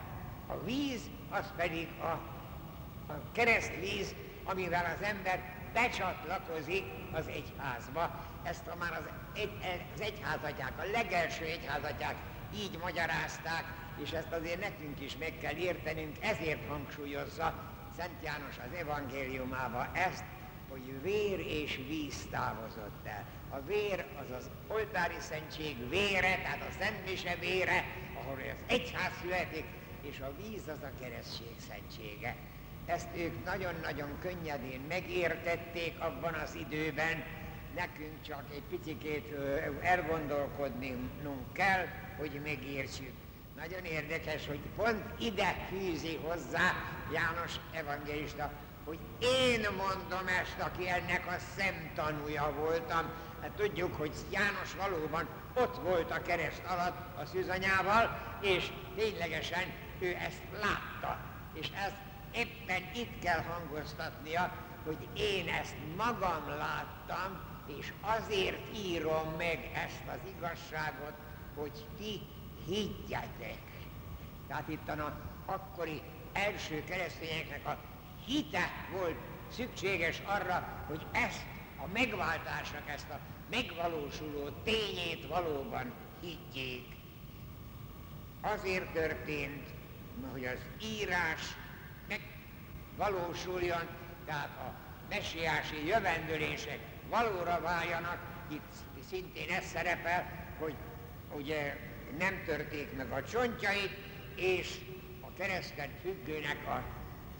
a víz az pedig a, a keresztvíz, amivel az ember becsatlakozik az egyházba. Ezt a már az, egy, az egyházatják, a legelső egyházatják így magyarázták, és ezt azért nekünk is meg kell értenünk, ezért hangsúlyozza Szent János az evangéliumába ezt, hogy vér és víz távozott el. A vér az az oltári szentség vére, tehát a Szent Mise vére, ahol az egyház születik, és a víz az a keresztség szentsége. Ezt ők nagyon-nagyon könnyedén megértették abban az időben, nekünk csak egy picikét elgondolkodnunk kell, hogy megértsük. Nagyon érdekes, hogy pont ide fűzi hozzá János evangélista, hogy én mondom ezt, aki ennek a szemtanúja voltam. Hát tudjuk, hogy János valóban ott volt a kereszt alatt a szűzanyával, és ténylegesen ő ezt látta. És ezt éppen itt kell hangoztatnia, hogy én ezt magam láttam, és azért írom meg ezt az igazságot, hogy ti higgyetek. Tehát itt a akkori első keresztényeknek a hite volt szükséges arra, hogy ezt a megváltásnak, ezt a megvalósuló tényét valóban higgyék. azért történt, hogy az írás megvalósuljon, tehát a messiási jövendőlések valóra váljanak, itt szintén ez szerepel, hogy ugye nem törték meg a csontjait, és a kereszten függőnek a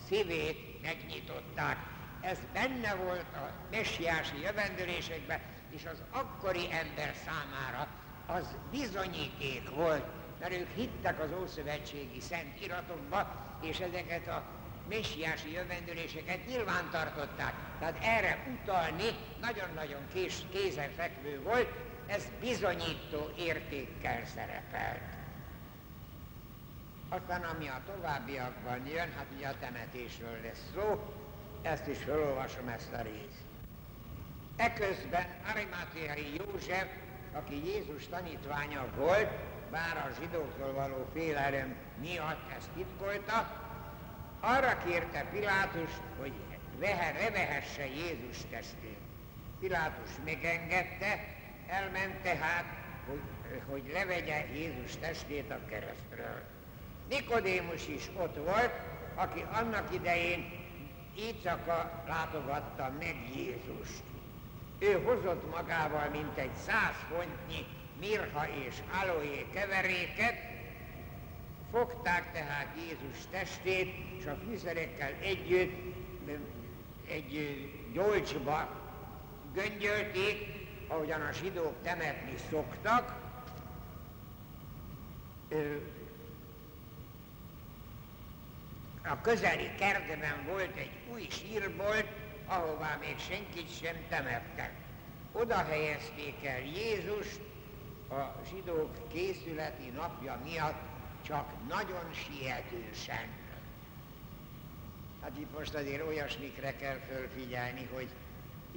szívét megnyitották. Ez benne volt a messiási jövendőlésekben, és az akkori ember számára az bizonyíték volt, mert ők hittek az Ószövetségi Szent Iratokba, és ezeket a messiási jövendőléseket nyilván tartották. Tehát erre utalni nagyon-nagyon kés, kézenfekvő volt, ez bizonyító értékkel szerepelt. Aztán ami a továbbiakban jön, hát ugye a temetésről lesz szó, ezt is felolvasom ezt a részt. Eközben Arimátiai József, aki Jézus tanítványa volt, bár a zsidóktól való félelem miatt ezt titkolta, arra kérte Pilátus, hogy vehe, revehesse Jézus testét. Pilátus megengedte, elment tehát, hogy, hogy levegye Jézus testét a keresztről. Nikodémus is ott volt, aki annak idején Éjszaka látogatta meg Jézust. Ő hozott magával mintegy száz fontnyi mirha és aloé keveréket, fogták tehát Jézus testét, és a fűszerekkel együtt egy gyolcsba göngyölték, ahogyan a zsidók temetni szoktak, a közeli kertben volt egy új sírbolt, ahová még senkit sem temettek. Oda helyezték el Jézust a zsidók készületi napja miatt csak nagyon sietősen. Hát itt most azért olyasmikre kell fölfigyelni, hogy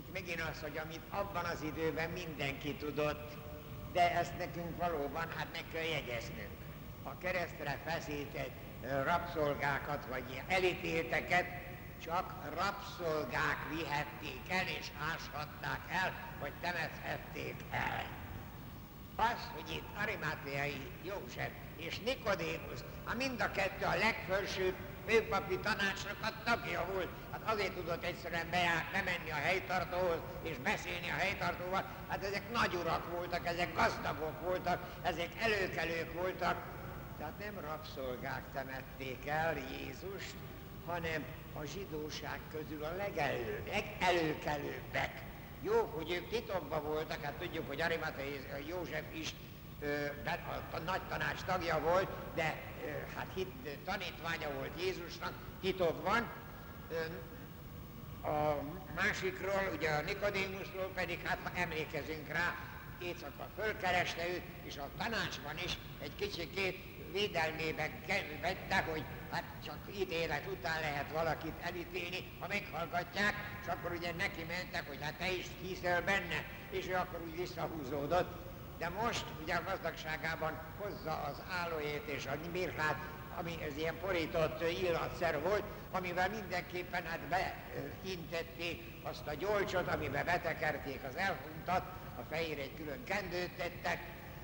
itt megint az, hogy amit abban az időben mindenki tudott, de ezt nekünk valóban hát meg kell jegyeznünk. A keresztre feszített rabszolgákat vagy elítélteket csak rabszolgák vihették el és áshatták el, vagy temethették el. Az, hogy itt Arimáteai József és Nikodémus, a mind a kettő a legfelsőbb főpapi tanácsnak tagja volt, hát azért tudott egyszerűen bejár, bemenni a helytartóhoz és beszélni a helytartóval, hát ezek nagy urak voltak, ezek gazdagok voltak, ezek előkelők voltak, tehát nem rabszolgák temették el Jézust, hanem a zsidóság közül a legelő, legelőkelőbbek. Jó, hogy ők titokban voltak, hát tudjuk, hogy Arimathei József is a, a nagy tanács tagja volt, de hát hit, tanítványa volt Jézusnak, titokban. A másikról, ugye a Nikodémusról pedig, hát ha emlékezünk rá, éjszaka fölkereste őt, és a tanácsban is egy kicsikét védelmében vette, hogy hát csak ítélet után lehet valakit elítélni, ha meghallgatják, és akkor ugye neki mentek, hogy hát te is hiszel benne, és ő akkor úgy visszahúzódott. De most ugye a gazdagságában hozza az állóét és a mirkát, ami ez ilyen porított illatszer volt, amivel mindenképpen hát behintették azt a gyolcsot, amiben betekerték az elhuntat, a fejére egy külön kendőt tettek,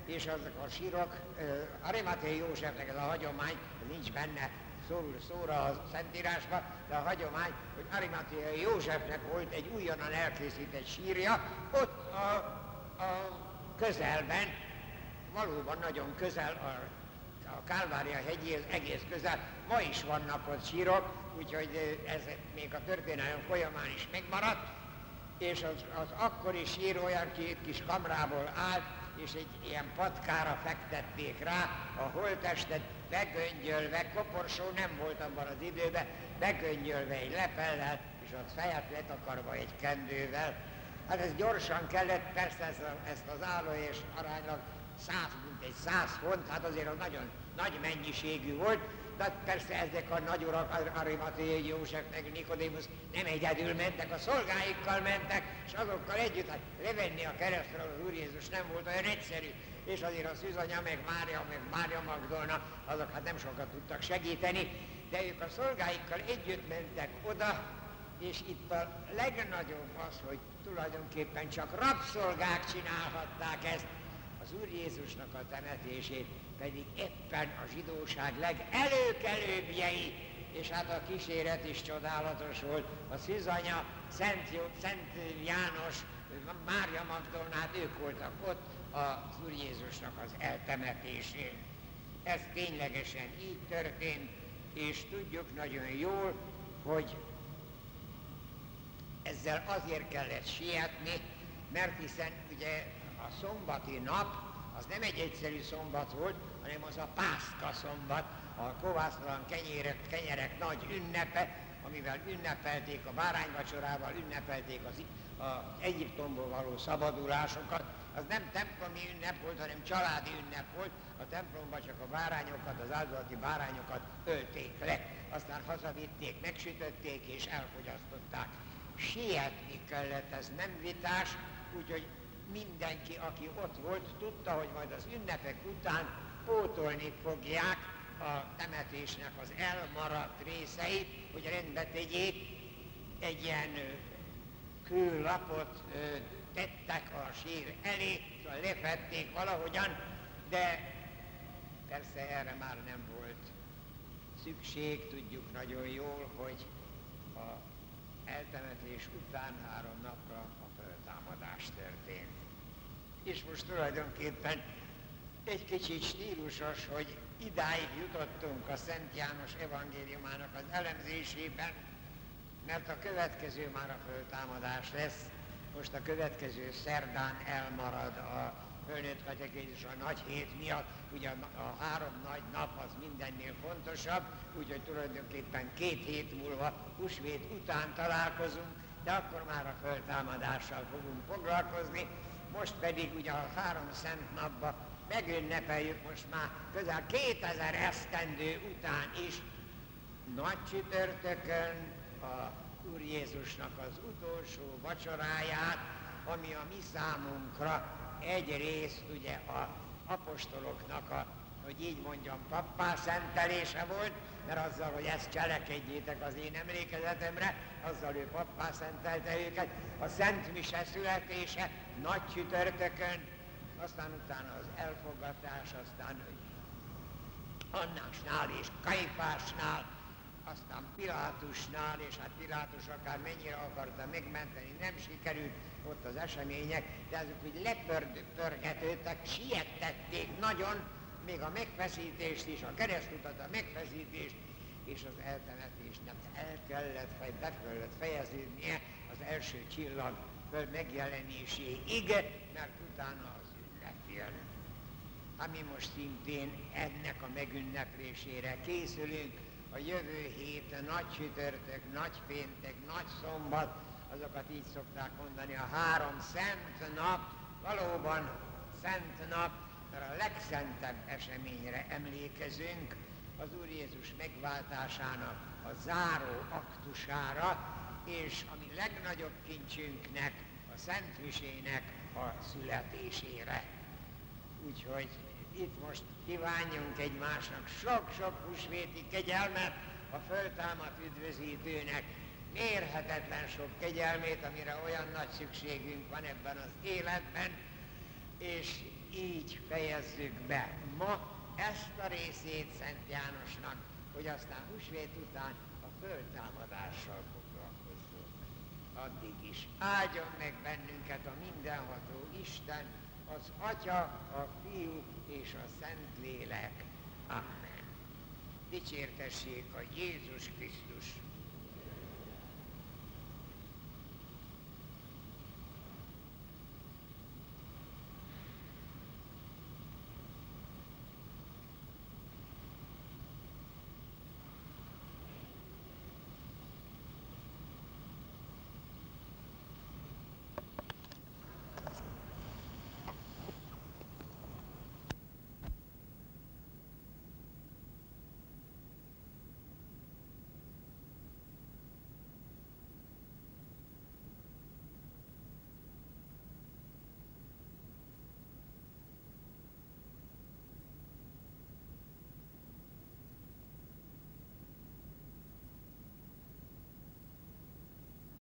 és azok a sírok, uh, Arimathé Józsefnek ez a hagyomány, nincs benne szó, szóra a Szentírásban, de a hagyomány, hogy Arimathé Józsefnek volt egy újonnan elkészített sírja, ott a, a közelben, valóban nagyon közel a a Kálvária hegyéhez egész közel, ma is vannak ott sírok, úgyhogy ez még a történelem folyamán is megmaradt, és az, az akkori sír olyan két kis kamrából állt, és egy ilyen patkára fektették rá a holtestet, begöngyölve, koporsó nem volt abban az időben, begöngyölve egy lepellel, és ott fejet letakarva egy kendővel. Hát ez gyorsan kellett, persze ezt, ezt az álló és aránylag száz, mint egy száz font, hát azért az nagyon nagy mennyiségű volt, de persze ezek a nagy urak, Arimaté, József, meg Nikodémus nem egyedül mentek, a szolgáikkal mentek, és azokkal együtt, hát levenni a keresztről az Úr Jézus nem volt olyan egyszerű, és azért a Szűzanya, meg Mária, meg Mária Magdolna, azok hát nem sokat tudtak segíteni, de ők a szolgáikkal együtt mentek oda, és itt a legnagyobb az, hogy tulajdonképpen csak rabszolgák csinálhatták ezt, az Úr Jézusnak a temetését pedig éppen a zsidóság legelőkelőbbjei, és hát a kíséret is csodálatos volt. A Szűzanya, Szent, Jó, Szent János, Mária Magdolnát, ők voltak ott az Úr Jézusnak az eltemetésén. Ez ténylegesen így történt, és tudjuk nagyon jól, hogy ezzel azért kellett sietni, mert hiszen ugye a szombati nap az nem egy egyszerű szombat volt, hanem az a pászka szombat, a kovásztalan kenyerek, kenyerek nagy ünnepe, amivel ünnepelték a bárányvacsorával, ünnepelték az, az Egyiptomból való szabadulásokat. Az nem templomi ünnep volt, hanem családi ünnep volt. A templomban csak a bárányokat, az áldozati bárányokat ölték le. Aztán hazavitték, megsütötték és elfogyasztották. Sietni kellett, ez nem vitás, úgyhogy mindenki, aki ott volt, tudta, hogy majd az ünnepek után pótolni fogják a temetésnek az elmaradt részeit, hogy rendbe tegyék, egy ilyen kőlapot tettek a sír elé, szóval lefették valahogyan, de persze erre már nem volt szükség, tudjuk nagyon jól, hogy eltemetés után három napra a föltámadás történt. És most tulajdonképpen egy kicsit stílusos, hogy idáig jutottunk a Szent János evangéliumának az elemzésében, mert a következő már a föltámadás lesz. Most a következő szerdán elmarad a fölnőtt katekézis a nagy hét miatt, ugye a három nagy nap az mindennél fontosabb, úgyhogy tulajdonképpen két hét múlva húsvét után találkozunk, de akkor már a föltámadással fogunk foglalkozni, most pedig ugye a három szent napban megünnepeljük most már közel 2000 esztendő után is. Nagy csütörtökön a Úr Jézusnak az utolsó vacsoráját, ami a mi számunkra egyrészt ugye a apostoloknak a, hogy így mondjam, pappá szentelése volt, mert azzal, hogy ezt cselekedjétek az én emlékezetemre, azzal ő pappá szentelte őket, a Szent Mise születése nagy csütörtökön, aztán utána az elfogadás, aztán Annásnál és Kaifásnál, aztán Pilátusnál, és hát Pilátus akár mennyire akarta megmenteni, nem sikerült ott az események, de azok úgy lepörgetődtek, siettették nagyon, még a megfeszítést is, a keresztutat, a megfeszítést, és az eltemetésnek el kellett, be kellett fejeződnie az első csillag föl megjelenéséig, mert utána az ünnep jön. Ami most szintén ennek a megünneplésére készülünk, a jövő hét, a nagy csütörtök, nagy péntek, nagy szombat, azokat így szokták mondani, a három szent nap, valóban szent nap, mert a legszentebb eseményre emlékezünk, az Úr Jézus megváltásának a záró aktusára, és ami legnagyobb kincsünknek, a Szent Misének a születésére. Úgyhogy itt most kívánjunk egymásnak sok-sok húsvéti kegyelmet a föltámadt üdvözítőnek, mérhetetlen sok kegyelmét, amire olyan nagy szükségünk van ebben az életben, és így fejezzük be ma ezt a részét Szent Jánosnak, hogy aztán húsvét után a föltámadással foglalkozzunk. Addig is áldjon meg bennünket a mindenható Isten, az Atya, a Fiú és a Szentlélek. Amen. Dicsértessék a Jézus Krisztus.